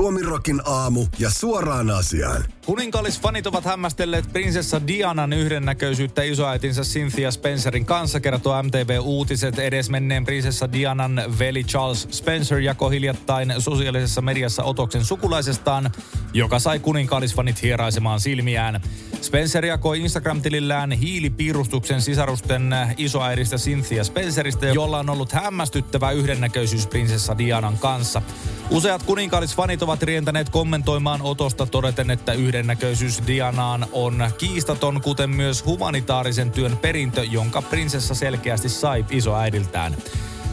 Suomirokin aamu ja suoraan asiaan. Kuninkaallisfanit ovat hämmästelleet prinsessa Dianan yhdennäköisyyttä isoäitinsä Cynthia Spencerin kanssa, kertoo MTV Uutiset. Edesmenneen prinsessa Dianan veli Charles Spencer jako hiljattain sosiaalisessa mediassa otoksen sukulaisestaan, joka sai kuninkaallisfanit hieraisemaan silmiään. Spencer jakoi Instagram-tilillään hiilipiirustuksen sisarusten isoäidistä Cynthia Spenceristä, jolla on ollut hämmästyttävä yhdennäköisyys prinsessa Dianan kanssa. Useat kuninkaallisfanit ovat rientäneet kommentoimaan otosta todeten, että yhdennäköisyys Dianaan on kiistaton, kuten myös humanitaarisen työn perintö, jonka prinsessa selkeästi sai isoäidiltään.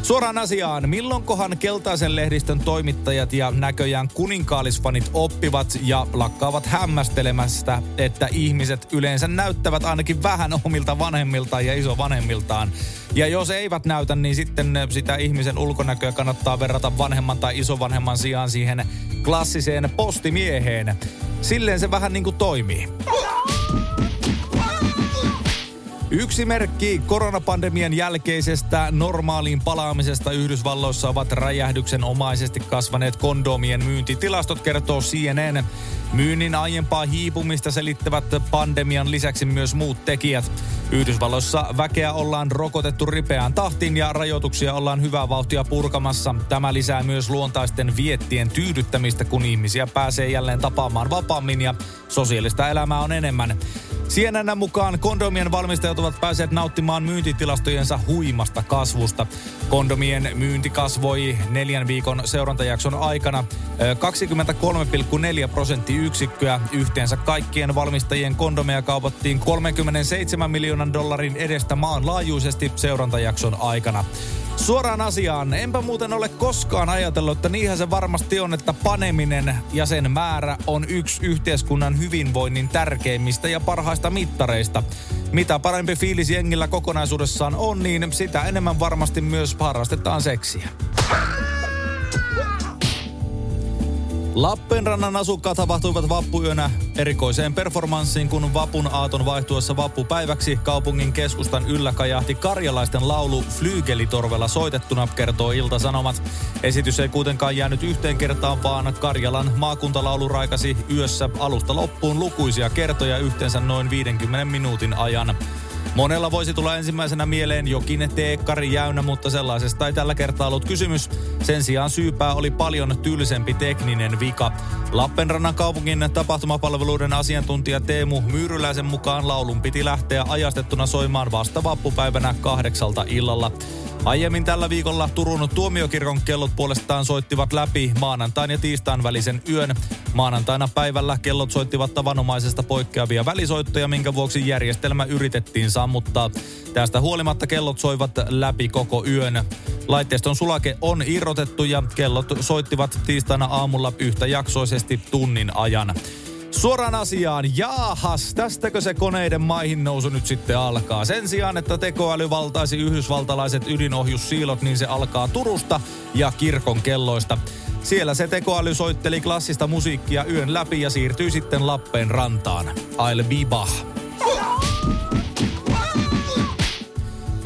Suoraan asiaan, milloinkohan keltaisen lehdistön toimittajat ja näköjään kuninkaallisfanit oppivat ja lakkaavat hämmästelemästä, että ihmiset yleensä näyttävät ainakin vähän omilta vanhemmiltaan ja isovanhemmiltaan. Ja jos eivät näytä, niin sitten sitä ihmisen ulkonäköä kannattaa verrata vanhemman tai isovanhemman sijaan siihen klassiseen postimieheen. Silleen se vähän niin kuin toimii. Yksi merkki koronapandemian jälkeisestä normaaliin palaamisesta Yhdysvalloissa ovat räjähdyksen omaisesti kasvaneet kondomien myyntitilastot, kertoo CNN. Myynnin aiempaa hiipumista selittävät pandemian lisäksi myös muut tekijät. Yhdysvalloissa väkeä ollaan rokotettu ripeään tahtiin ja rajoituksia ollaan hyvää vauhtia purkamassa. Tämä lisää myös luontaisten viettien tyydyttämistä, kun ihmisiä pääsee jälleen tapaamaan vapaammin ja sosiaalista elämää on enemmän. CNN mukaan kondomien valmistajat ovat päässeet nauttimaan myyntitilastojensa huimasta kasvusta. Kondomien myynti kasvoi neljän viikon seurantajakson aikana 23,4 prosenttiyksikköä. Yhteensä kaikkien valmistajien kondomeja kaupattiin 37 miljoonan dollarin edestä maanlaajuisesti seurantajakson aikana. Suoraan asiaan, enpä muuten ole koskaan ajatellut, että niinhän se varmasti on, että paneminen ja sen määrä on yksi yhteiskunnan hyvinvoinnin tärkeimmistä ja parhaista mittareista. Mitä parempi fiilis jengillä kokonaisuudessaan on, niin sitä enemmän varmasti myös harrastetaan seksiä. Lappeenrannan asukkaat havahtuivat vappuyönä erikoiseen performanssiin, kun vapun aaton vaihtuessa vappupäiväksi kaupungin keskustan yllä kajahti karjalaisten laulu Flygelitorvella soitettuna, kertoo Ilta-Sanomat. Esitys ei kuitenkaan jäänyt yhteen kertaan, vaan Karjalan maakuntalaulu raikasi yössä alusta loppuun lukuisia kertoja yhteensä noin 50 minuutin ajan. Monella voisi tulla ensimmäisenä mieleen jokin teekkari jäynä, mutta sellaisesta ei tällä kertaa ollut kysymys. Sen sijaan syypää oli paljon tyylisempi tekninen vika. Lappeenrannan kaupungin tapahtumapalveluiden asiantuntija Teemu Myyryläisen mukaan laulun piti lähteä ajastettuna soimaan vasta vappupäivänä kahdeksalta illalla. Aiemmin tällä viikolla Turun tuomiokirkon kellot puolestaan soittivat läpi maanantain ja tiistain välisen yön. Maanantaina päivällä kellot soittivat tavanomaisesta poikkeavia välisoittoja, minkä vuoksi järjestelmä yritettiin sammuttaa. Tästä huolimatta kellot soivat läpi koko yön. Laitteiston sulake on irrotettu ja kellot soittivat tiistaina aamulla yhtäjaksoisesti tunnin ajan. Suoraan asiaan, jaahas, tästäkö se koneiden maihin nousu nyt sitten alkaa? Sen sijaan, että tekoäly valtaisi yhdysvaltalaiset ydinohjussiilot, niin se alkaa Turusta ja kirkon kelloista. Siellä se tekoäly soitteli klassista musiikkia yön läpi ja siirtyi sitten Lappeen rantaan. I'll be bah.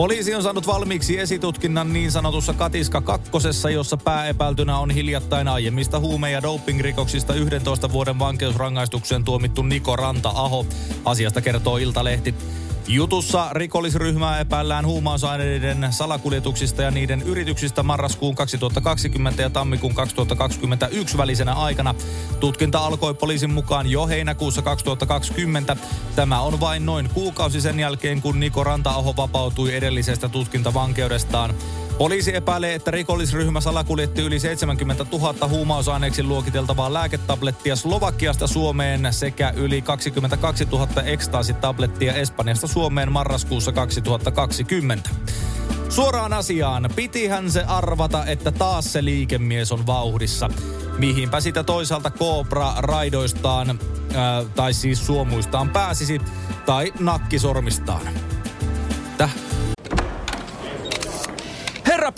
Poliisi on saanut valmiiksi esitutkinnan niin sanotussa Katiska kakkosessa, jossa pääepäiltynä on hiljattain aiemmista huume- ja dopingrikoksista 11 vuoden vankeusrangaistukseen tuomittu Niko Ranta-aho. Asiasta kertoo Iltalehti. Jutussa rikollisryhmää epäillään huumausaineiden salakuljetuksista ja niiden yrityksistä marraskuun 2020 ja tammikuun 2021 välisenä aikana. Tutkinta alkoi poliisin mukaan jo heinäkuussa 2020. Tämä on vain noin kuukausi sen jälkeen, kun Niko Ranta-aho vapautui edellisestä tutkintavankeudestaan. Poliisi epäilee, että rikollisryhmä salakuljetti yli 70 000 huumausaineeksi luokiteltavaa lääketablettia Slovakiasta Suomeen sekä yli 22 000 ekstaasitablettia Espanjasta Suomeen marraskuussa 2020. Suoraan asiaan, pitihän se arvata, että taas se liikemies on vauhdissa. Mihinpä sitä toisaalta Cobra raidoistaan, ää, tai siis suomuistaan pääsisi, tai nakkisormistaan. Täh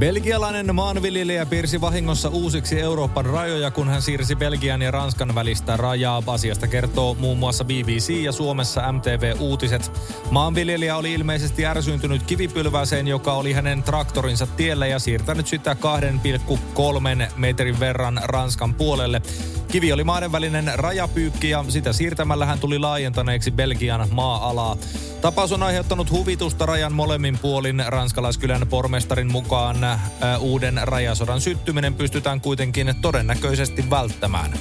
Belgialainen maanviljelijä piirsi vahingossa uusiksi Euroopan rajoja, kun hän siirsi Belgian ja Ranskan välistä rajaa. Asiasta kertoo muun muassa BBC ja Suomessa MTV Uutiset. Maanviljelijä oli ilmeisesti ärsyyntynyt kivipylväseen, joka oli hänen traktorinsa tiellä ja siirtänyt sitä 2,3 metrin verran Ranskan puolelle. Kivi oli maiden välinen rajapyykki ja sitä siirtämällä hän tuli laajentaneeksi Belgian maa-alaa. Tapaus on aiheuttanut huvitusta rajan molemmin puolin. Ranskalaiskylän pormestarin mukaan ää, uuden rajasodan syttyminen pystytään kuitenkin todennäköisesti välttämään.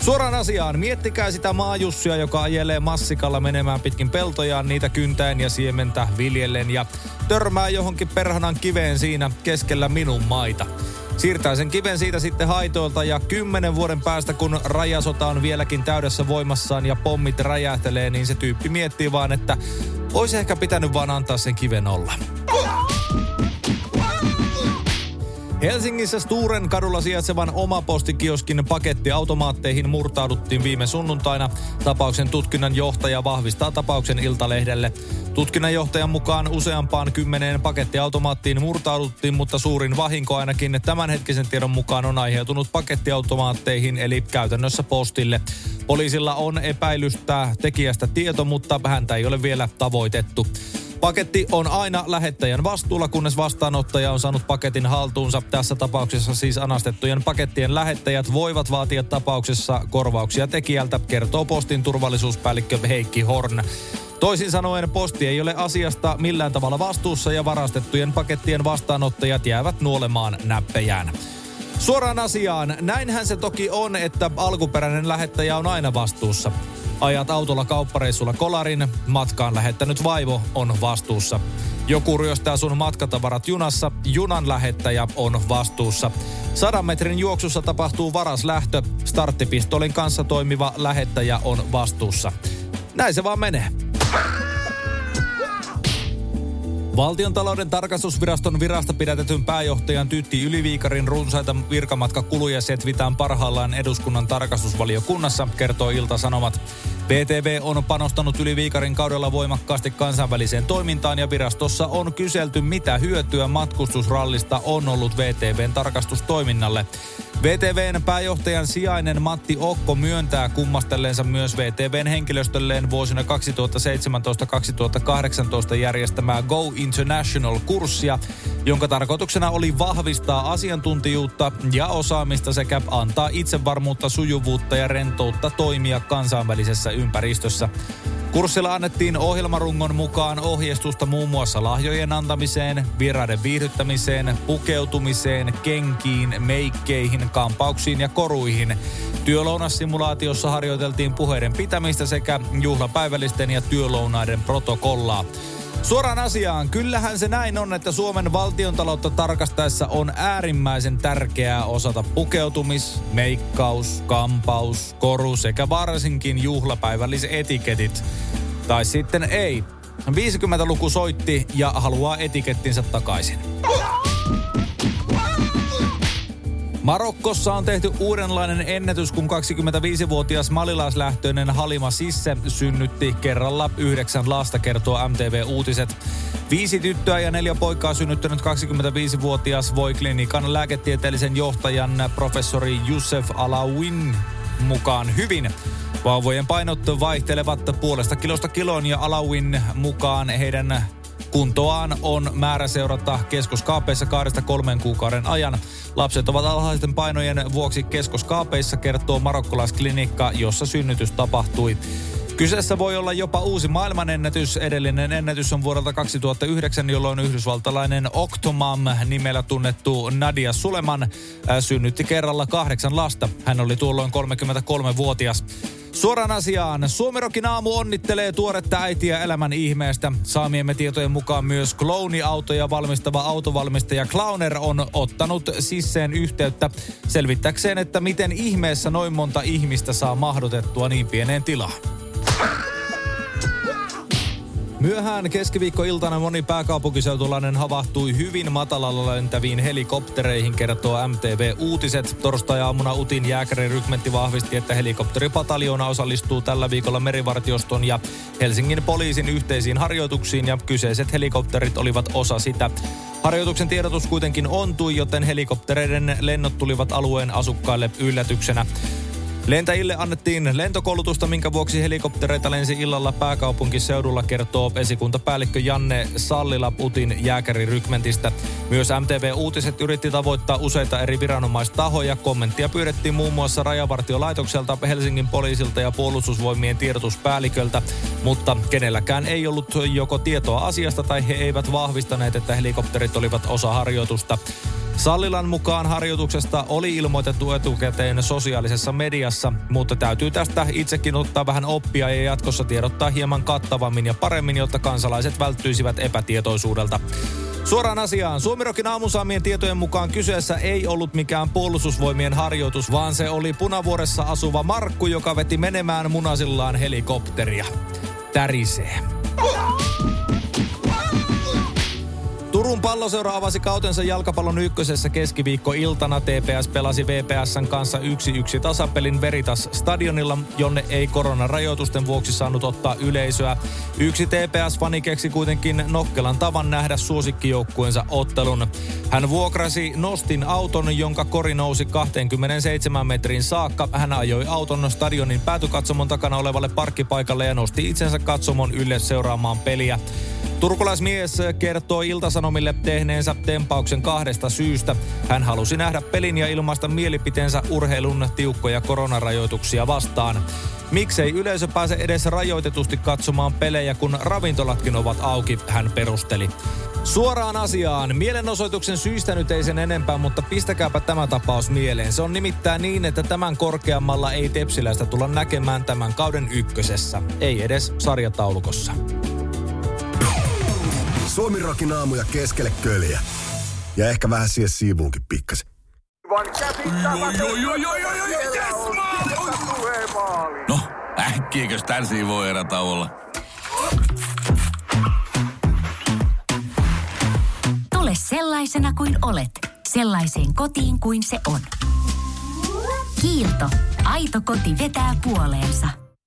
Suoraan asiaan, miettikää sitä maajussia, joka ajelee massikalla menemään pitkin peltojaan, niitä kyntäen ja siementä viljellen ja törmää johonkin perhanan kiveen siinä keskellä minun maita. Siirtää sen kiven siitä sitten haitoilta ja kymmenen vuoden päästä, kun rajasota on vieläkin täydessä voimassaan ja pommit räjähtelee, niin se tyyppi miettii vaan, että olisi ehkä pitänyt vaan antaa sen kiven olla. Helsingissä Sturen kadulla sijaitsevan omapostikioskin pakettiautomaatteihin murtauduttiin viime sunnuntaina. Tapauksen tutkinnan johtaja vahvistaa tapauksen Iltalehdelle. Tutkinnan johtajan mukaan useampaan kymmeneen pakettiautomaattiin murtauduttiin, mutta suurin vahinko ainakin tämänhetkisen tiedon mukaan on aiheutunut pakettiautomaatteihin, eli käytännössä postille. Poliisilla on epäilystä tekijästä tieto, mutta häntä ei ole vielä tavoitettu. Paketti on aina lähettäjän vastuulla, kunnes vastaanottaja on saanut paketin haltuunsa. Tässä tapauksessa siis anastettujen pakettien lähettäjät voivat vaatia tapauksessa korvauksia tekijältä, kertoo postin turvallisuuspäällikkö Heikki Horn. Toisin sanoen posti ei ole asiasta millään tavalla vastuussa ja varastettujen pakettien vastaanottajat jäävät nuolemaan näppejään. Suoraan asiaan, näinhän se toki on, että alkuperäinen lähettäjä on aina vastuussa. Ajat autolla kauppareissulla kolarin, matkaan lähettänyt vaivo on vastuussa. Joku ryöstää sun matkatavarat junassa, junan lähettäjä on vastuussa. Sadan metrin juoksussa tapahtuu varas lähtö, starttipistolin kanssa toimiva lähettäjä on vastuussa. Näin se vaan menee. Valtion talouden tarkastusviraston virasta pidätetyn pääjohtajan Tytti Yliviikarin runsaita virkamatkakuluja setvitään parhaillaan eduskunnan tarkastusvaliokunnassa, kertoo Ilta-Sanomat. VTV on panostanut Yliviikarin kaudella voimakkaasti kansainväliseen toimintaan ja virastossa on kyselty, mitä hyötyä matkustusrallista on ollut VTVn tarkastustoiminnalle. VTVn pääjohtajan sijainen Matti Okko myöntää kummastelleensa myös VTVn henkilöstölleen vuosina 2017-2018 järjestämää Go International-kurssia, jonka tarkoituksena oli vahvistaa asiantuntijuutta ja osaamista sekä antaa itsevarmuutta, sujuvuutta ja rentoutta toimia kansainvälisessä ympäristössä. Kurssilla annettiin ohjelmarungon mukaan ohjeistusta muun muassa lahjojen antamiseen, vieraiden viihdyttämiseen, pukeutumiseen, kenkiin, meikkeihin, kampauksiin ja koruihin. Työlounassimulaatiossa harjoiteltiin puheiden pitämistä sekä juhlapäivällisten ja työlounaiden protokollaa. Suoraan asiaan, kyllähän se näin on, että Suomen valtiontaloutta tarkastaessa on äärimmäisen tärkeää osata pukeutumis, meikkaus, kampaus, koru sekä varsinkin juhlapäivälliset etiketit. Tai sitten ei. 50-luku soitti ja haluaa etikettinsä takaisin. Marokkossa on tehty uudenlainen ennätys, kun 25-vuotias malilaislähtöinen Halima Sisse synnytti kerralla yhdeksän lasta, kertoo MTV Uutiset. Viisi tyttöä ja neljä poikaa synnyttänyt 25-vuotias voi klinikan lääketieteellisen johtajan professori Youssef Alawin mukaan hyvin. Vauvojen painot vaihtelevat puolesta kilosta kiloon ja Alawin mukaan heidän Kuntoaan on määrä seurata keskoskaapeissa kahdesta kolmen kuukauden ajan. Lapset ovat alhaisten painojen vuoksi keskoskaapeissa, kertoo marokkolaisklinikka, jossa synnytys tapahtui. Kyseessä voi olla jopa uusi maailmanennätys. Edellinen ennätys on vuodelta 2009, jolloin yhdysvaltalainen Octomam nimellä tunnettu Nadia Suleman synnytti kerralla kahdeksan lasta. Hän oli tuolloin 33-vuotias. Suoraan asiaan. Suomerokin aamu onnittelee tuoretta äitiä elämän ihmeestä. Saamiemme tietojen mukaan myös klooniautoja valmistava autovalmistaja Clowner on ottanut sisseen yhteyttä selvittäkseen, että miten ihmeessä noin monta ihmistä saa mahdotettua niin pieneen tilaan. Myöhään keskiviikkoiltana moni pääkaupunkiseutulainen havahtui hyvin matalalla lentäviin helikoptereihin, kertoo MTV Uutiset. Torstai-aamuna Utin jääkärirykmentti vahvisti, että helikopteripataljoona osallistuu tällä viikolla merivartioston ja Helsingin poliisin yhteisiin harjoituksiin ja kyseiset helikopterit olivat osa sitä. Harjoituksen tiedotus kuitenkin ontui, joten helikoptereiden lennot tulivat alueen asukkaille yllätyksenä. Lentäjille annettiin lentokoulutusta, minkä vuoksi helikoptereita lensi illalla pääkaupunkiseudulla, kertoo esikuntapäällikkö Janne Sallila Putin jääkärirykmentistä. Myös MTV Uutiset yritti tavoittaa useita eri viranomaistahoja. Kommenttia pyydettiin muun muassa Rajavartiolaitokselta, Helsingin poliisilta ja puolustusvoimien tiedotuspäälliköltä, mutta kenelläkään ei ollut joko tietoa asiasta tai he eivät vahvistaneet, että helikopterit olivat osa harjoitusta. Sallilan mukaan harjoituksesta oli ilmoitettu etukäteen sosiaalisessa mediassa, mutta täytyy tästä itsekin ottaa vähän oppia ja jatkossa tiedottaa hieman kattavammin ja paremmin, jotta kansalaiset välttyisivät epätietoisuudelta. Suoraan asiaan. Suomirokin aamusaamien tietojen mukaan kyseessä ei ollut mikään puolustusvoimien harjoitus, vaan se oli Punavuoressa asuva Markku, joka veti menemään munasillaan helikopteria. Tärisee. Turun palloseura avasi kautensa jalkapallon ykkösessä keskiviikko-iltana. TPS pelasi VPSn kanssa 1-1 tasapelin Veritas stadionilla, jonne ei koronarajoitusten vuoksi saanut ottaa yleisöä. Yksi TPS-fani keksi kuitenkin nokkelan tavan nähdä suosikkijoukkueensa ottelun. Hän vuokrasi Nostin auton, jonka kori nousi 27 metrin saakka. Hän ajoi auton stadionin päätykatsomon takana olevalle parkkipaikalle ja nosti itsensä katsomon ylle seuraamaan peliä. Turkulaismies kertoo Iltasanomille tehneensä tempauksen kahdesta syystä. Hän halusi nähdä pelin ja ilmaista mielipiteensä urheilun tiukkoja koronarajoituksia vastaan. Miksei yleisö pääse edes rajoitetusti katsomaan pelejä, kun ravintolatkin ovat auki, hän perusteli. Suoraan asiaan. Mielenosoituksen syistä nyt ei sen enempää, mutta pistäkääpä tämä tapaus mieleen. Se on nimittäin niin, että tämän korkeammalla ei tepsiläistä tulla näkemään tämän kauden ykkösessä. Ei edes sarjataulukossa. Suomi Rokin aamuja keskelle köljä. Ja ehkä vähän siihen siivuunkin pikkasen. No, äkkiäkös tän voi erä olla? Tule sellaisena kuin olet, sellaiseen kotiin kuin se on. Kiilto. Aito koti vetää puoleensa.